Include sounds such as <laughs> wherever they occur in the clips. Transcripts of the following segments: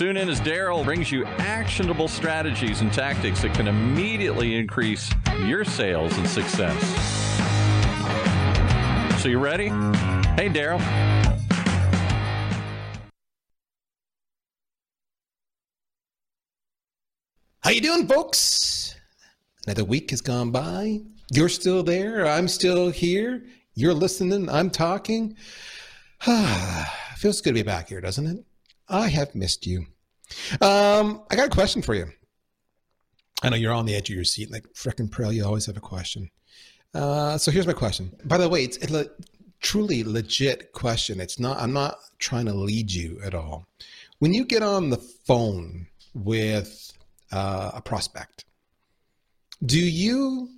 Tune in as Darryl brings you actionable strategies and tactics that can immediately increase your sales and success. So you ready? Hey, Darryl. How you doing, folks? Another week has gone by. You're still there. I'm still here. You're listening. I'm talking. <sighs> Feels good to be back here, doesn't it? I have missed you. Um, I got a question for you. I know you're on the edge of your seat, like frickin' Praill. You always have a question. Uh, so here's my question. By the way, it's, a truly legit question. It's not. I'm not trying to lead you at all. When you get on the phone with uh, a prospect, do you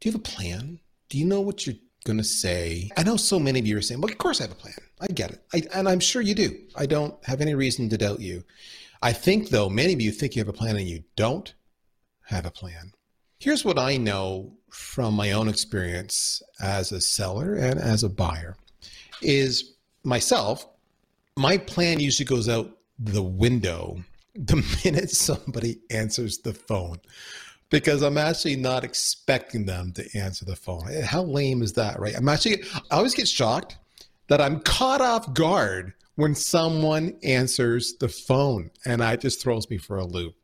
do you have a plan? Do you know what you're going to say? I know so many of you are saying, "Well, of course I have a plan. I get it, I, and I'm sure you do. I don't have any reason to doubt you." I think, though, many of you think you have a plan and you don't have a plan. Here's what I know from my own experience as a seller and as a buyer is myself, my plan usually goes out the window the <laughs> minute somebody answers the phone because I'm actually not expecting them to answer the phone. How lame is that, right? I'm actually, I always get shocked that I'm caught off guard when someone answers the phone and that just throws me for a loop.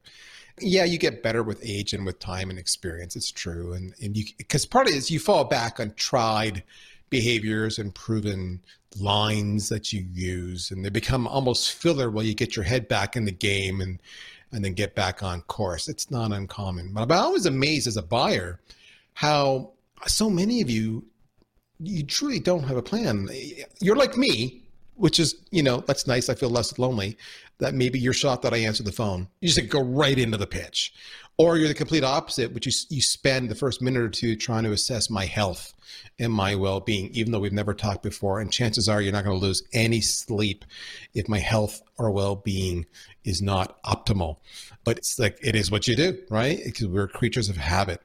Yeah, you get better with age and with time and experience. It's true. And, and you, because part of it is you fall back on tried behaviors and proven lines that you use and they become almost filler while you get your head back in the game and and then get back on course it's not uncommon but i'm always amazed as a buyer how so many of you you truly don't have a plan you're like me which is, you know, that's nice. I feel less lonely. That maybe you're shocked that I answer the phone. You just go right into the pitch. Or you're the complete opposite, which you, you spend the first minute or two trying to assess my health and my well being, even though we've never talked before. And chances are you're not going to lose any sleep if my health or well being is not optimal. But it's like, it is what you do, right? Because we're creatures of habit.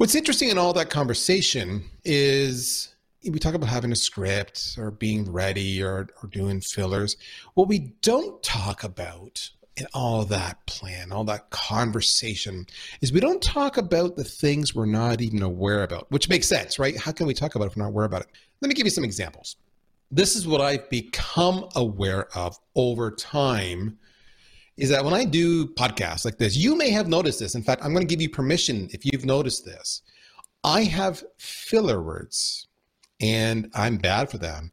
What's interesting in all that conversation is we talk about having a script or being ready or, or doing fillers. What we don't talk about in all that plan, all that conversation, is we don't talk about the things we're not even aware about, which makes sense, right? How can we talk about it if we're not aware about it? Let me give you some examples. This is what I've become aware of over time is that when I do podcasts like this, you may have noticed this. In fact, I'm going to give you permission if you've noticed this. I have filler words and I'm bad for them.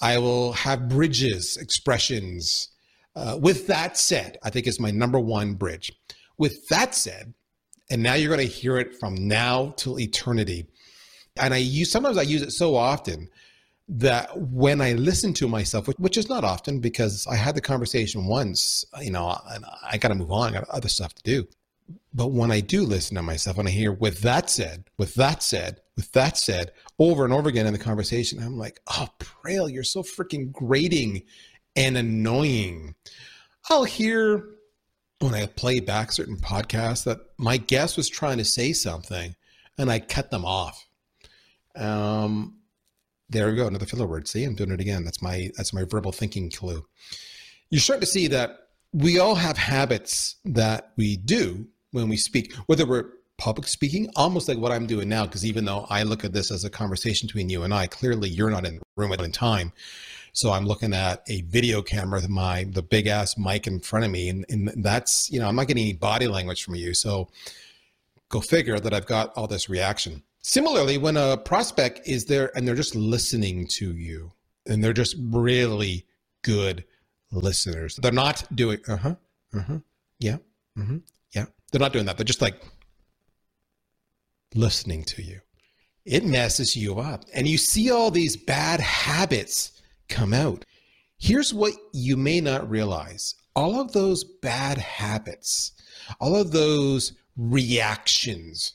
I will have bridges, expressions. Uh, with that said, I think is my number one bridge. With that said, and now you're going to hear it from now till eternity. And I use sometimes I use it so often that when I listen to myself, which, which is not often because I had the conversation once, you know, and I got to move on. I got other stuff to do. But when I do listen to myself and I hear, with that said, with that said, with that said, over and over again in the conversation, I'm like, oh, Praill, you're so freaking grating and annoying. I'll hear when I play back certain podcasts that my guest was trying to say something and I cut them off. Um, there we go, another filler word. See, I'm doing it again. That's my that's my verbal thinking clue. You're starting to see that we all have habits that we do when we speak, whether we're public speaking, almost like what I'm doing now, because even though I look at this as a conversation between you and I, clearly you're not in the room at the time. So I'm looking at a video camera with my the big ass mic in front of me, and, and that's you know I'm not getting any body language from you. So go figure that I've got all this reaction. Similarly, when a prospect is there and they're just listening to you, and they're just really good listeners, they're not doing uh huh, uh huh, yeah, mm-hmm, yeah. They're not doing that. They're just like listening to you. It messes you up. And you see all these bad habits come out. Here's what you may not realize all of those bad habits, all of those reactions,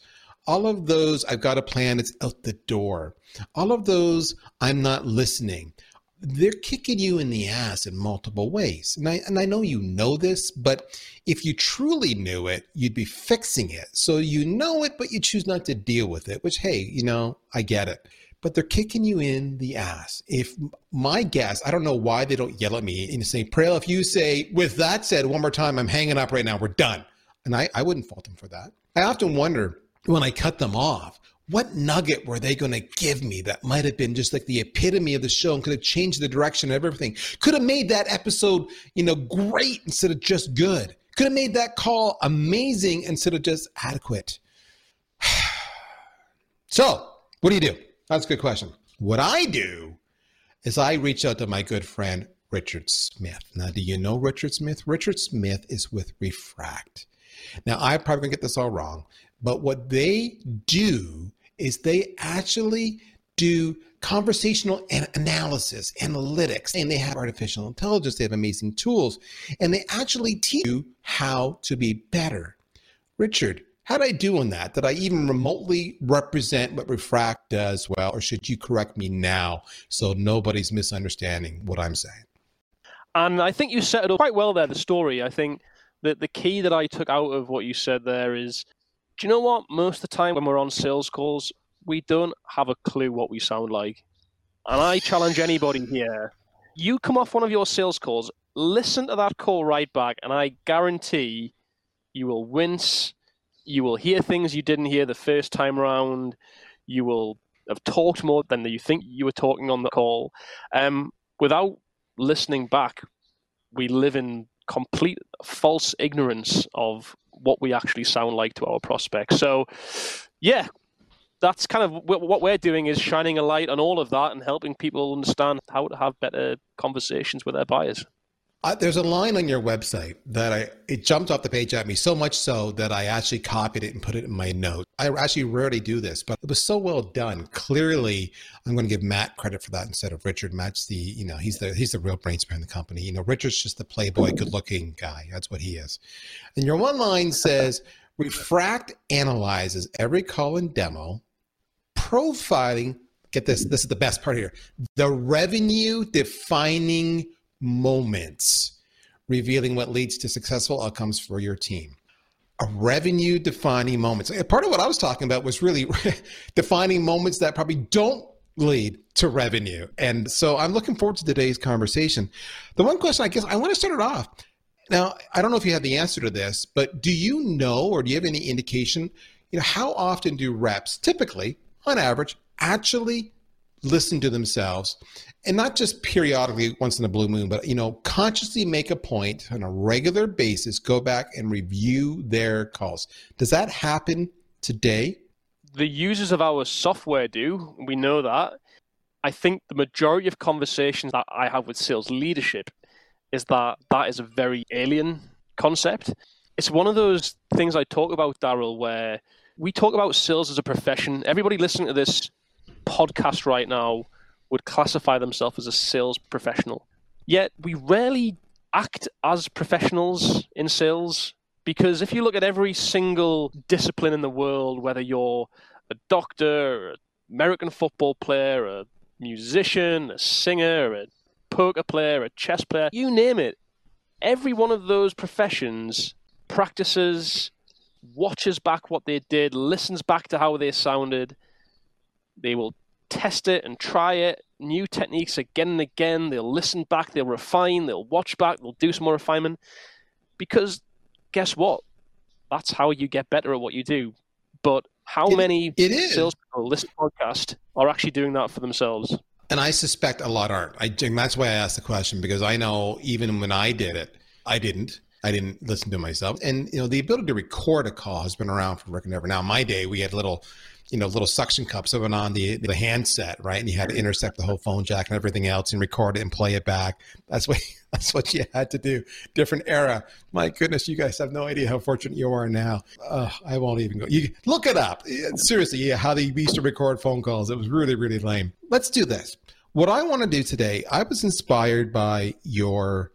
all of those I've got a plan, it's out the door, all of those I'm not listening, they're kicking you in the ass in multiple ways. And I, and I know you know this, but if you truly knew it, you'd be fixing it. So you know it, but you choose not to deal with it, which, hey, you know, I get it. But they're kicking you in the ass. If my guess, I don't know why they don't yell at me and say, Praill, if you say, with that said, one more time, I'm hanging up right now, we're done. And I, I wouldn't fault them for that. I often wonder when I cut them off, what nugget were they going to give me that might have been just like the epitome of the show and could have changed the direction of everything? Could have made that episode, you know, great instead of just good. Could have made that call amazing instead of just adequate. <sighs> so, what do you do? That's a good question. What I do is I reach out to my good friend Richard Smith. Now, do you know Richard Smith? Richard Smith is with Refract. Now, I'm probably get this all wrong, but what they do is they actually do conversational analysis, analytics, and they have artificial intelligence. They have amazing tools, and they actually teach you how to be better. Richard, how did I do on that? Did I even remotely represent what Refract does well, or should you correct me now so nobody's misunderstanding what I'm saying? And I think you set it up quite well there, the story. I think that the key that I took out of what you said there is do you know what? Most of the time when we're on sales calls, we don't have a clue what we sound like. And I challenge anybody here you come off one of your sales calls, listen to that call right back, and I guarantee you will wince. You will hear things you didn't hear the first time around. You will have talked more than you think you were talking on the call. Um, without listening back, we live in complete false ignorance of what we actually sound like to our prospects. So, yeah, that's kind of what we're doing is shining a light on all of that and helping people understand how to have better conversations with their buyers. Uh, there's a line on your website that I it jumped off the page at me so much so that I actually copied it and put it in my note. I actually rarely do this, but it was so well done. Clearly, I'm going to give Matt credit for that instead of Richard. Matt's the you know he's the he's the real brains behind the company. You know, Richard's just the playboy, good-looking guy. That's what he is. And your one line says, "Refract analyzes every call and demo, profiling." Get this. This is the best part here. The revenue defining moments, revealing what leads to successful outcomes for your team. A revenue defining moments. Part of what I was talking about was really <laughs> defining moments that probably don't lead to revenue. And so I'm looking forward to today's conversation. The one question I guess I want to start it off. Now, I don't know if you have the answer to this, but do you know or do you have any indication, you know, how often do reps typically, on average, actually listen to themselves and not just periodically once in a blue moon but you know consciously make a point on a regular basis go back and review their calls. Does that happen today? The users of our software do we know that. I think the majority of conversations that i have with sales leadership is that that is a very alien concept. It's one of those things i talk about darryl where we talk about sales as a profession. Everybody listening to this podcast right now would classify themselves as a sales professional. Yet we rarely act as professionals in sales because if you look at every single discipline in the world, whether you're a doctor, an American football player, a musician, a singer, a poker player, a chess player, you name it, every one of those professions practices, watches back what they did, listens back to how they sounded, they will test it and try it, new techniques again and again. They'll listen back, they'll refine, they'll watch back, they'll do some more refinement. Because guess what? That's how you get better at what you do. But how it, many it is. salespeople listen to podcast are actually doing that for themselves? And I suspect a lot aren't. I, and that's why I asked the question because I know even when I did it, I didn't. I didn't listen to myself. And you know, the ability to record a call has been around for and ever. Now, my day, we had little you know little suction cups that went on the the handset, right? And you had to intercept the whole phone jack and everything else and record it and play it back. That's what <laughs> that's what you had to do. Different era. My goodness, you guys have no idea how fortunate you are now. Uh, I won't even go. You look it up. Seriously, yeah, how they used to record phone calls. It was really really lame. Let's do this. What I want to do today, I was inspired by your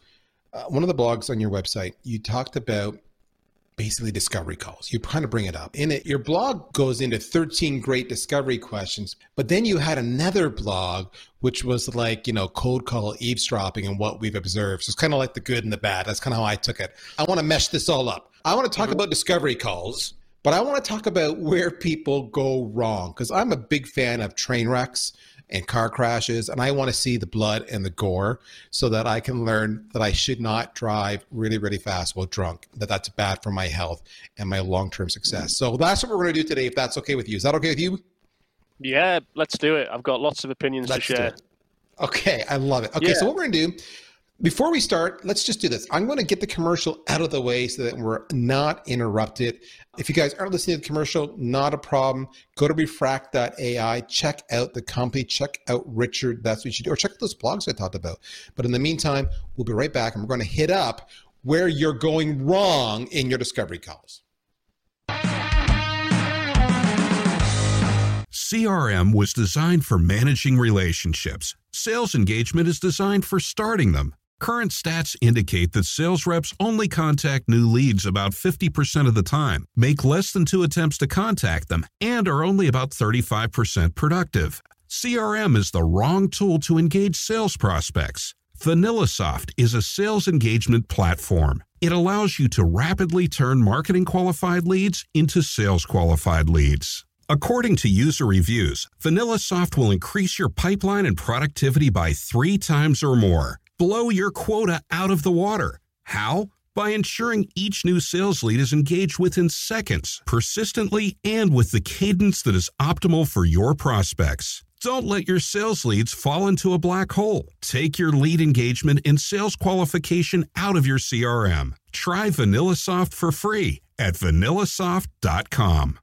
uh, one of the blogs on your website, you talked about basically discovery calls. You kind of bring it up. In it, your blog goes into 13 great discovery questions, but then you had another blog which was like, you know, cold call eavesdropping and what we've observed. So it's kind of like the good and the bad. That's kind of how I took it. I want to mesh this all up. I want to talk mm-hmm. about discovery calls, but I want to talk about where people go wrong because I'm a big fan of train wrecks and car crashes and I want to see the blood and the gore so that I can learn that I should not drive really really fast while drunk that that's bad for my health and my long-term success. So that's what we're going to do today if that's okay with you. Is that okay with you? Yeah, let's do it. I've got lots of opinions let's to share. Okay, I love it. Okay, yeah. so what we're going to do before we start, let's just do this. I'm going to get the commercial out of the way so that we're not interrupted. If you guys aren't listening to the commercial, not a problem. Go to refract.ai, check out the company, check out Richard. That's what you should do, or check out those blogs I talked about. But in the meantime, we'll be right back and we're going to hit up where you're going wrong in your discovery calls. CRM was designed for managing relationships. Sales engagement is designed for starting them. Current stats indicate that sales reps only contact new leads about 50% of the time, make less than two attempts to contact them, and are only about 35% productive. CRM is the wrong tool to engage sales prospects. VanillaSoft is a sales engagement platform. It allows you to rapidly turn marketing qualified leads into sales qualified leads. According to user reviews, VanillaSoft will increase your pipeline and productivity by three times or more blow your quota out of the water. How? By ensuring each new sales lead is engaged within seconds, persistently, and with the cadence that is optimal for your prospects. Don't let your sales leads fall into a black hole. Take your lead engagement and sales qualification out of your CRM. Try VanillaSoft for free at vanillasoft.com.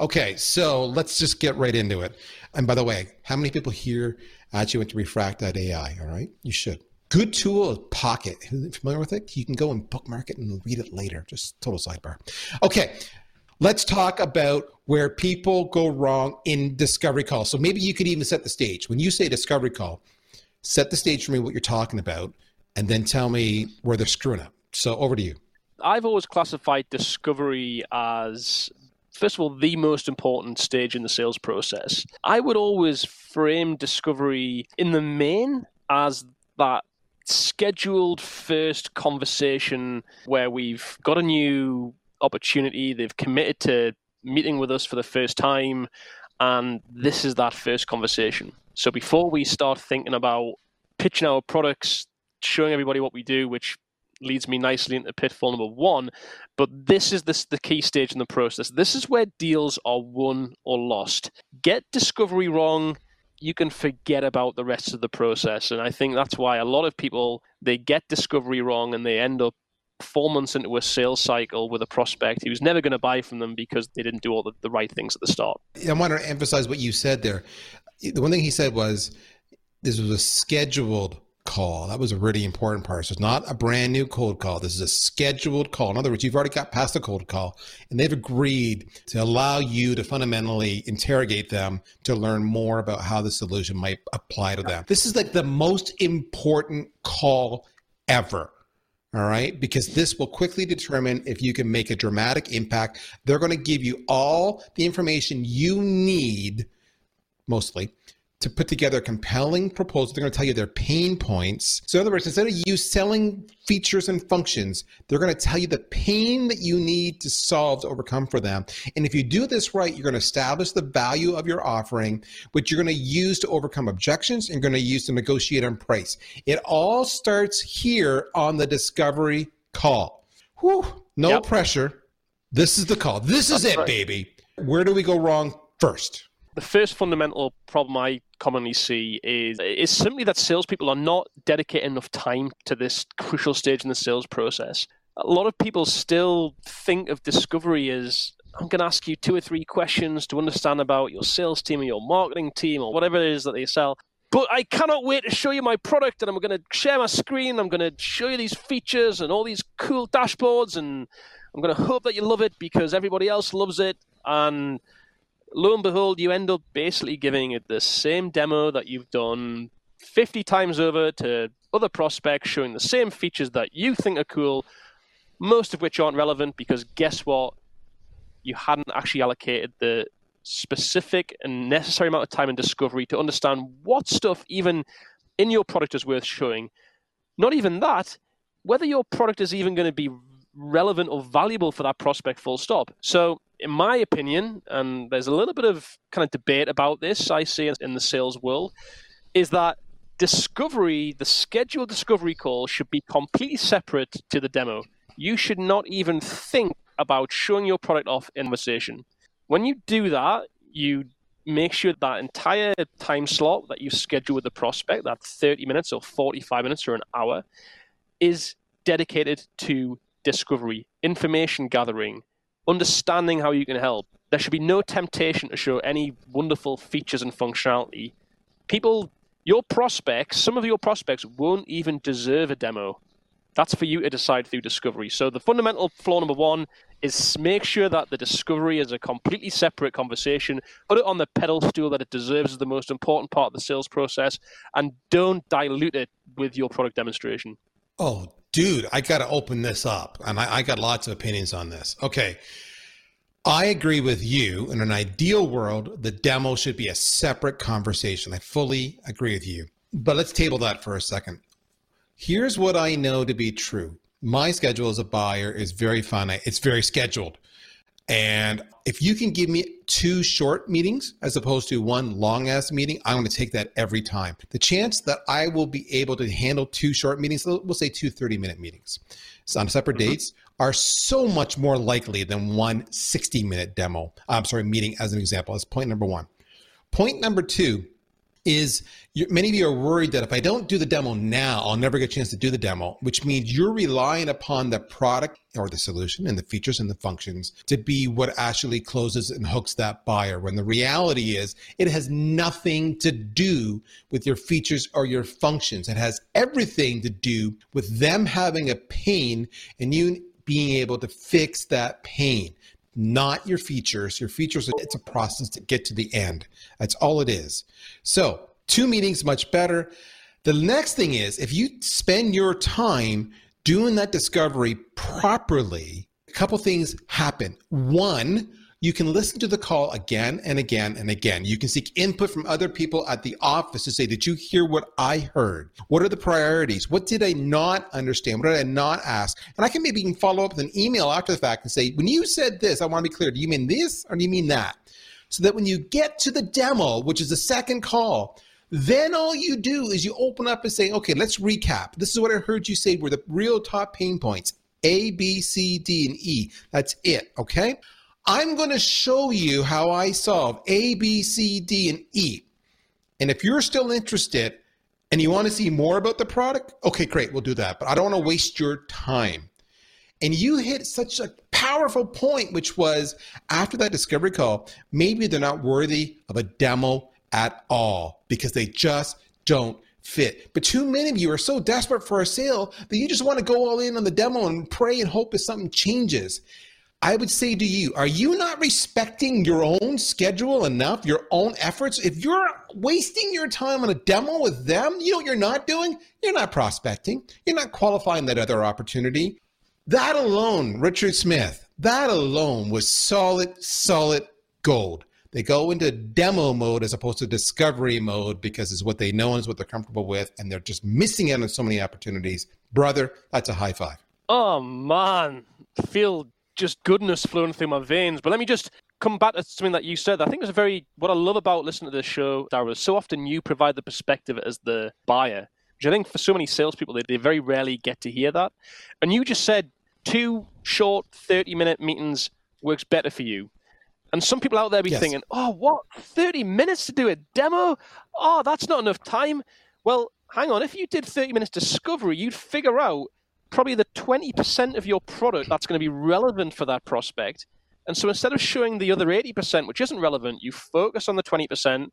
Okay, so let's just get right into it. And by the way, how many people here actually went to refract.ai? All right, you should. Good tool is Pocket. Familiar with it? You can go and bookmark it and read it later. Just total sidebar. Okay, let's talk about where people go wrong in discovery call. So maybe you could even set the stage. When you say discovery call, set the stage for me what you're talking about, and then tell me where they're screwing up. So over to you. I've always classified discovery as first of all, the most important stage in the sales process. I would always frame discovery in the main as that scheduled first conversation where we've got a new opportunity, they've committed to meeting with us for the first time, and this is that first conversation. So before we start thinking about pitching our products, showing everybody what we do, which leads me nicely into pitfall number one. But this is this, the key stage in the process. This is where deals are won or lost. Get discovery wrong, you can forget about the rest of the process. And I think that's why a lot of people they get discovery wrong and they end up four months into a sales cycle with a prospect who's never going to buy from them because they didn't do all the, the right things at the start. I want to emphasize what you said there. The one thing he said was this was a scheduled call. That was a really important part. So it's not a brand new cold call. This is a scheduled call. In other words, you've already got past the cold call, and they've agreed to allow you to fundamentally interrogate them to learn more about how the solution might apply to them. This is like the most important call ever. All right, because this will quickly determine if you can make a dramatic impact. They're going to give you all the information you need, mostly, to put together a compelling proposal. They're going to tell you their pain points. So, in other words, instead of you selling features and functions, they're going to tell you the pain that you need to solve to overcome for them. And if you do this right, you're going to establish the value of your offering, which you're going to use to overcome objections and you're going to use to negotiate on price. It all starts here on the discovery call. Whew, no yep. pressure. This is the call. This is That's it, right. baby. Where do we go wrong first? The first fundamental problem I commonly see is is simply that salespeople are not dedicating enough time to this crucial stage in the sales process. A lot of people still think of discovery as I'm going to ask you two or three questions to understand about your sales team or your marketing team or whatever it is that they sell. But I cannot wait to show you my product and I'm going to share my screen. I'm going to show you these features and all these cool dashboards and I'm going to hope that you love it because everybody else loves it. And lo and behold, you end up basically giving it the same demo that you've done 50 times over to other prospects showing the same features that you think are cool, most of which aren't relevant because guess what? You hadn't actually allocated the specific and necessary amount of time and discovery to understand what stuff even in your product is worth showing. Not even that, whether your product is even going to be relevant or valuable for that prospect full stop. So in my opinion, and there's a little bit of kind of debate about this, I see in the sales world, is that discovery, the scheduled discovery call should be completely separate to the demo. You should not even think about showing your product off in conversation. When you do that, you make sure that entire time slot that you schedule with the prospect, that 30 minutes or 45 minutes or an hour, is dedicated to discovery, information gathering, understanding how you can help. There should be no temptation to show any wonderful features and functionality. People, your prospects, some of your prospects won't even deserve a demo. That's for you to decide through discovery. So the fundamental flaw number one is make sure that the discovery is a completely separate conversation. Put it on the pedestal that it deserves as the most important part of the sales process, and don't dilute it with your product demonstration. Oh, dude, I got to open this up, and I, I got lots of opinions on this. Okay. I agree with you. In an ideal world, the demo should be a separate conversation. I fully agree with you. But let's table that for a second. Here's what I know to be true. My schedule as a buyer is very finite. It's very scheduled. And if you can give me two short meetings as opposed to one long ass meeting, I'm going to take that every time. The chance that I will be able to handle two short meetings, we'll say two 30 minute meetings on separate mm-hmm. dates, are so much more likely than one 60 minute demo. I'm sorry, meeting as an example. That's point number one. Point number two is many of you are worried that if I don't do the demo now, I'll never get a chance to do the demo, which means you're relying upon the product or the solution and the features and the functions to be what actually closes and hooks that buyer. When the reality is, it has nothing to do with your features or your functions. It has everything to do with them having a pain and you being able to fix that pain not your features. Your features, it's a process to get to the end. That's all it is. So, two meetings, much better. The next thing is if you spend your time doing that discovery properly, a couple things happen. One, you can listen to the call again and again and again. You can seek input from other people at the office to say, Did you hear what I heard? What are the priorities? What did I not understand? What did I not ask? And I can maybe even follow up with an email after the fact and say, When you said this, I want to be clear. Do you mean this or do you mean that? So that when you get to the demo, which is the second call, then all you do is you open up and say, okay, let's recap. This is what I heard you say were the real top pain points A, B, C, D, and E. That's it. Okay. I'm going to show you how I solve A, B, C, D, and E. And if you're still interested and you want to see more about the product, okay, great, we'll do that. But I don't want to waste your time. And you hit such a powerful point, which was after that discovery call, maybe they're not worthy of a demo at all because they just don't fit. But too many of you are so desperate for a sale that you just want to go all in on the demo and pray and hope that something changes. I would say to you, are you not respecting your own schedule enough, your own efforts? If you're wasting your time on a demo with them, you know what you're not doing? You're not prospecting. You're not qualifying that other opportunity. That alone, Richard Smith, that alone was solid, solid gold. They go into demo mode as opposed to discovery mode because it's what they know and it's what they're comfortable with, and they're just missing out on so many opportunities. Brother, that's a high five. Oh man, feel just goodness flowing through my veins. But let me just come back to something that you said. I think it's a very what I love about listening to this show, Darryl, is so often you provide the perspective as the buyer, which I think for so many salespeople they, they very rarely get to hear that. And you just said two short thirty minute meetings works better for you. And some people out there be yes. thinking, "Oh, what? Thirty minutes to do a demo? Oh, that's not enough time." Well, hang on. If you did thirty minutes discovery, you'd figure out probably the 20% of your product that's going to be relevant for that prospect. And so instead of showing the other 80%, which isn't relevant, you focus on the 20%,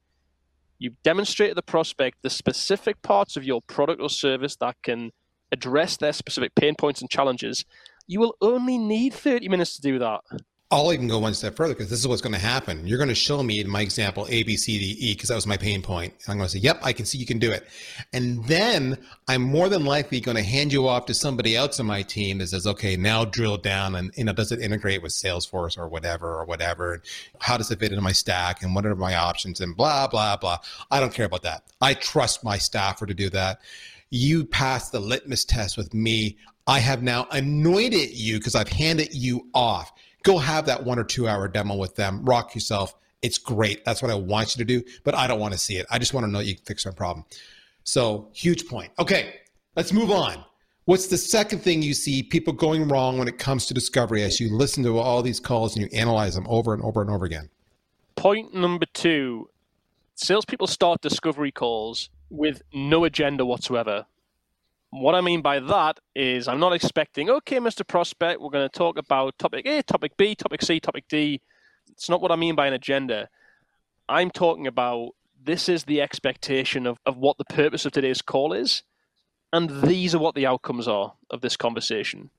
you demonstrate to the prospect the specific parts of your product or service that can address their specific pain points and challenges. You will only need 30 minutes to do that. I'll even go one step further because this is what's going to happen. You're going to show me in my example A, B, C, D, E because that was my pain point. And I'm going to say, "Yep, I can see you can do it." And then I'm more than likely going to hand you off to somebody else on my team that says, "Okay, now drill down and you know, does it integrate with Salesforce or whatever or whatever? And how does it fit into my stack? And what are my options? And blah blah blah." I don't care about that. I trust my staffer to do that. You pass the litmus test with me. I have now anointed you because I've handed you off go have that one or two hour demo with them, rock yourself. It's great. That's what I want you to do, but I don't want to see it. I just want to know you can fix my problem. So, huge point. Okay, let's move on. What's the second thing you see people going wrong when it comes to discovery as you listen to all these calls and you analyze them over and over and over again? Point number two salespeople start discovery calls with no agenda whatsoever. What I mean by that is I'm not expecting, okay, Mr. Prospect, we're going to talk about topic A, topic B, topic C, topic D. It's not what I mean by an agenda. I'm talking about this is the expectation of, of what the purpose of today's call is, and these are what the outcomes are of this conversation.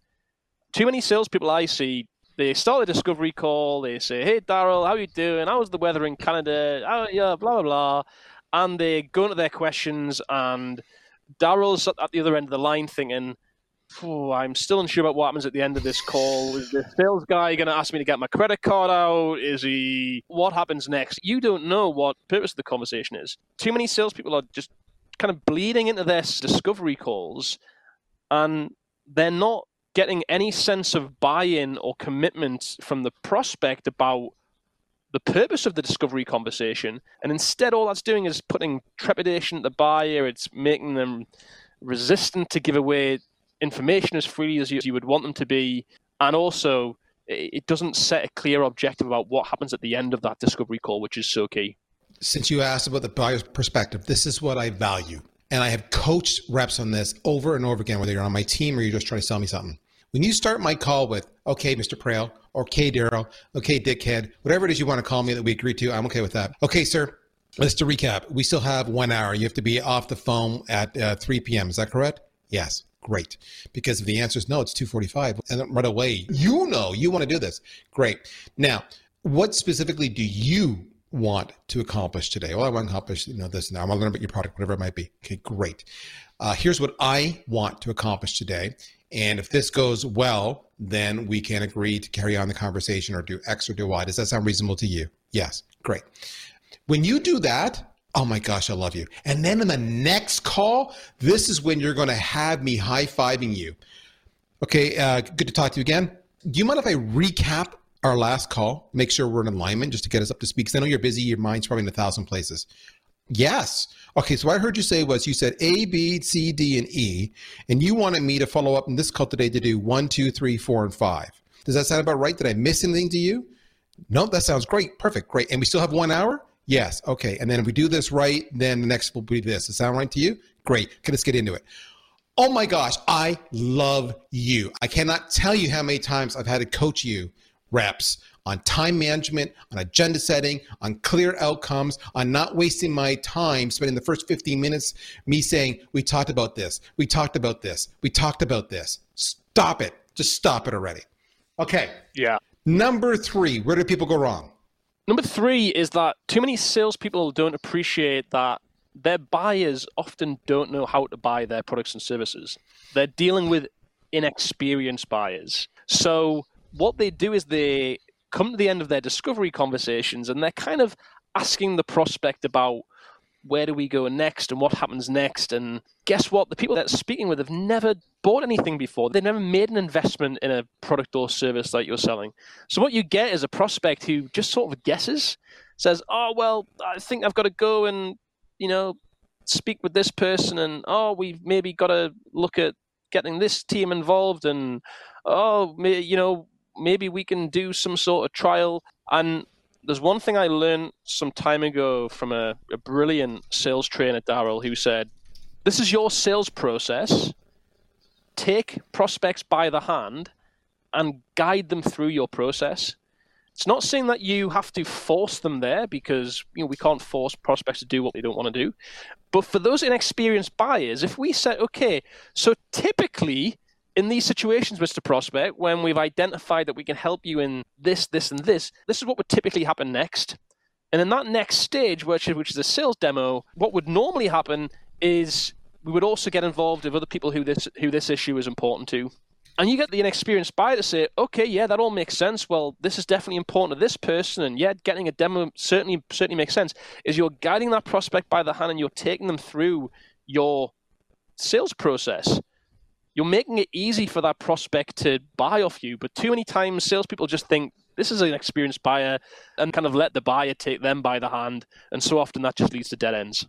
Too many salespeople I see, they start a discovery call, they say, Hey Darryl, how you doing? How's the weather in Canada? Oh yeah, blah blah blah. And they go into their questions and Darryl's at the other end of the line thinking, I'm still unsure about what happens at the end of this call. Is the sales guy going to ask me to get my credit card out? Is he? What happens next? You don't know what purpose of the conversation is. Too many salespeople are just kind of bleeding into their discovery calls, and they're not getting any sense of buy-in or commitment from the prospect about the purpose of the discovery conversation, and instead all that's doing is putting trepidation at the buyer. It's making them resistant to give away information as freely as you, you would want them to be, and also it doesn't set a clear objective about what happens at the end of that discovery call, which is so key. Since you asked about the buyer's perspective, this is what I value. And I have coached reps on this over and over again, whether you're on my team or you're just trying to sell me something. When you start my call with, okay, Mr. Praill, okay, Darryl, okay, Dickhead, whatever it is you want to call me that we agree to, I'm okay with that. Okay, sir, let's to recap. We still have one hour. You have to be off the phone at uh, 3 p.m. Is that correct? Yes. Great. Because if the answer is no, it's 245 and right away, you know you want to do this. Great. Now, what specifically do you want to accomplish today? Well, I want to accomplish, you know, this now. I want to learn about your product, whatever it might be. Okay, great. Uh, here's what I want to accomplish today. And if this goes well, then we can agree to carry on the conversation or do X or do Y. Does that sound reasonable to you? Yes. Great. When you do that, oh my gosh, I love you. And then in the next call, this is when you're going to have me high fiving you. Okay, uh, good to talk to you again. Do you mind if I recap our last call? Make sure we're in alignment just to get us up to speed. Because I know you're busy, your mind's probably in a thousand places. Yes. Okay, so what I heard you say was you said A, B, C, D, and E, and you wanted me to follow up in this call today to do one, two, three, four, and five. Does that sound about right? Did I miss anything to you? No, that sounds great. Perfect. Great. And we still have one hour? Yes. Okay. And then if we do this right, then the next will be this. Does it sound right to you? Great. Okay, let's get into it. Oh my gosh, I love you. I cannot tell you how many times I've had to coach you reps on time management, on agenda setting, on clear outcomes, on not wasting my time spending the first 15 minutes me saying, We talked about this, we talked about this, we talked about this. Stop it. Just stop it already. Okay. Yeah. Number three, where do people go wrong? Number three is that too many salespeople don't appreciate that their buyers often don't know how to buy their products and services. They're dealing with inexperienced buyers. So what they do is they come to the end of their discovery conversations and they're kind of asking the prospect about where do we go next and what happens next. And guess what? The people that are speaking with have never bought anything before. They've never made an investment in a product or service that you're selling. So what you get is a prospect who just sort of guesses says oh well i think i've got to go and you know speak with this person and oh we've maybe got to look at getting this team involved and oh you know maybe we can do some sort of trial. And there's one thing I learned some time ago from a, a brilliant sales trainer, Darryl, who said, This is your sales process. Take prospects by the hand and guide them through your process. It's not saying that you have to force them there because you know we can't force prospects to do what they don't want to do. But for those inexperienced buyers, if we say, okay, so typically in these situations, Mr. Prospect, when we've identified that we can help you in this, this, and this, this is what would typically happen next. And in that next stage, which, which is a sales demo, what would normally happen is we would also get involved with other people who this who this issue is important to. And you get the inexperienced buyer to say, okay, yeah, that all makes sense. Well, this is definitely important to this person, and yeah, getting a demo certainly certainly makes sense. Is you're guiding that prospect by the hand and you're taking them through your sales process. You're making it easy for that prospect to buy off you. But too many times, salespeople just think this is an experienced buyer and kind of let the buyer take them by the hand. And so often that just leads to dead ends.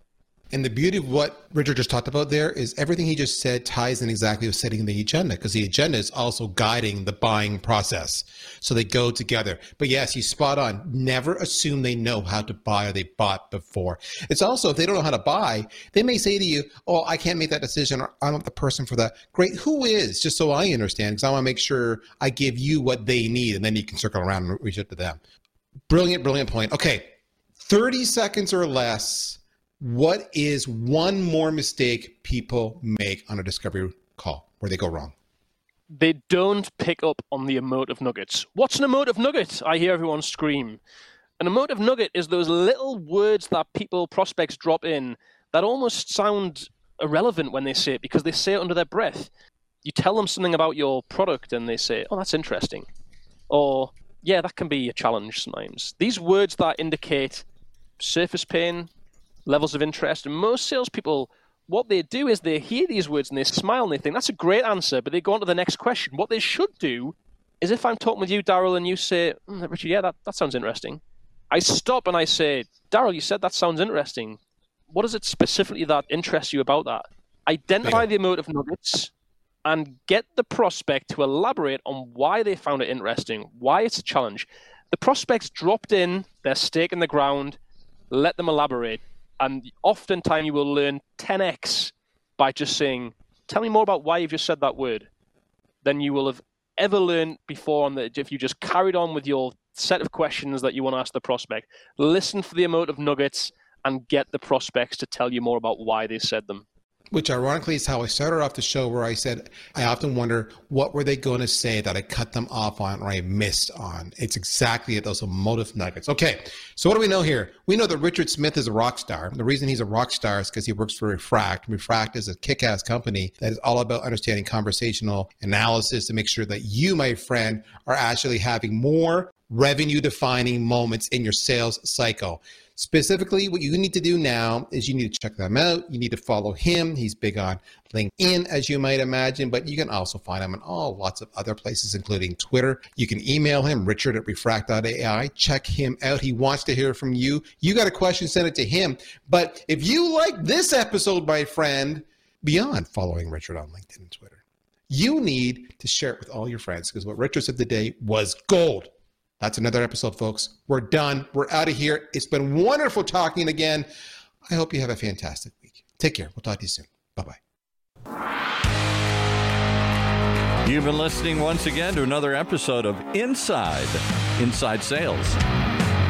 And the beauty of what Richard just talked about there is everything he just said ties in exactly with setting the agenda because the agenda is also guiding the buying process. So they go together. But yes, he's spot on. Never assume they know how to buy or they bought before. It's also, if they don't know how to buy, they may say to you, Oh, I can't make that decision or I'm not the person for that. Great. Who is? Just so I understand because I want to make sure I give you what they need and then you can circle around and reach out to them. Brilliant, brilliant point. Okay. 30 seconds or less what is one more mistake people make on a discovery call where they go wrong? They don't pick up on the emotive nuggets. What's an emotive nugget? I hear everyone scream. An emotive nugget is those little words that people, prospects, drop in that almost sound irrelevant when they say it because they say it under their breath. You tell them something about your product and they say, oh, that's interesting. Or, yeah, that can be a challenge sometimes. These words that indicate surface pain, levels of interest. And most salespeople, what they do is they hear these words and they smile and they think that's a great answer, but they go on to the next question. What they should do is if I'm talking with you, Darryl, and you say, mm, Richard, yeah, that, that sounds interesting. I stop and I say, Darryl, you said that sounds interesting. What is it specifically that interests you about that? Identify the emotive nuggets and get the prospect to elaborate on why they found it interesting, why it's a challenge. The prospect's dropped in their stake in the ground, let them elaborate and oftentimes you will learn 10x by just saying, "Tell me more about why you've just said that word," than you will have ever learned before. On that, if you just carried on with your set of questions that you want to ask the prospect, listen for the emotive nuggets and get the prospects to tell you more about why they said them which ironically is how I started off the show, where I said I often wonder what were they going to say that I cut them off on or I missed on. It's exactly those emotive nuggets. Okay, so what do we know here? We know that Richard Smith is a rock star. The reason he's a rock star is because he works for Refract. Refract is a kick-ass company that is all about understanding conversational analysis to make sure that you, my friend, are actually having more revenue-defining moments in your sales cycle. Specifically, what you need to do now is you need to check them out. You need to follow him. He's big on LinkedIn, as you might imagine, but you can also find him in all lots of other places, including Twitter. You can email him, richard at refract.ai. Check him out. He wants to hear from you. You got a question, send it to him. But if you like this episode, my friend, beyond following Richard on LinkedIn and Twitter, you need to share it with all your friends because what Richard said today was gold. That's another episode, folks. We're done. We're out of here. It's been wonderful talking again. I hope you have a fantastic week. Take care. We'll talk to you soon. Bye bye. You've been listening once again to another episode of Inside Inside Sales,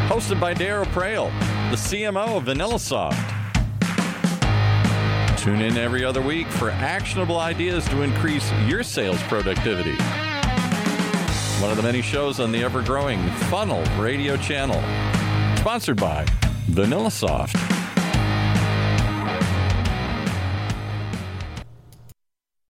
hosted by Darryl Praill, the CMO of VanillaSoft. Tune in every other week for actionable ideas to increase your sales productivity one of the many shows on the ever growing Funnel radio channel. Sponsored by VanillaSoft.